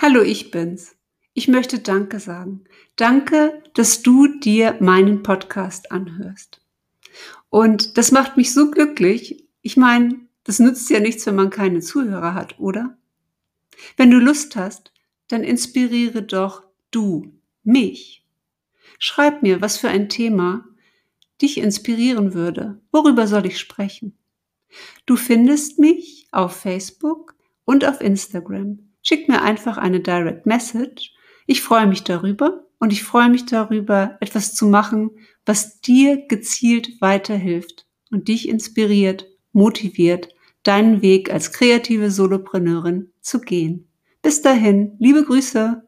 Hallo, ich bin's. Ich möchte Danke sagen. Danke, dass du dir meinen Podcast anhörst. Und das macht mich so glücklich. Ich meine, das nützt ja nichts, wenn man keine Zuhörer hat, oder? Wenn du Lust hast, dann inspiriere doch du mich. Schreib mir, was für ein Thema dich inspirieren würde. Worüber soll ich sprechen? Du findest mich auf Facebook und auf Instagram schick mir einfach eine Direct Message. Ich freue mich darüber und ich freue mich darüber, etwas zu machen, was dir gezielt weiterhilft und dich inspiriert, motiviert, deinen Weg als kreative Solopreneurin zu gehen. Bis dahin, liebe Grüße.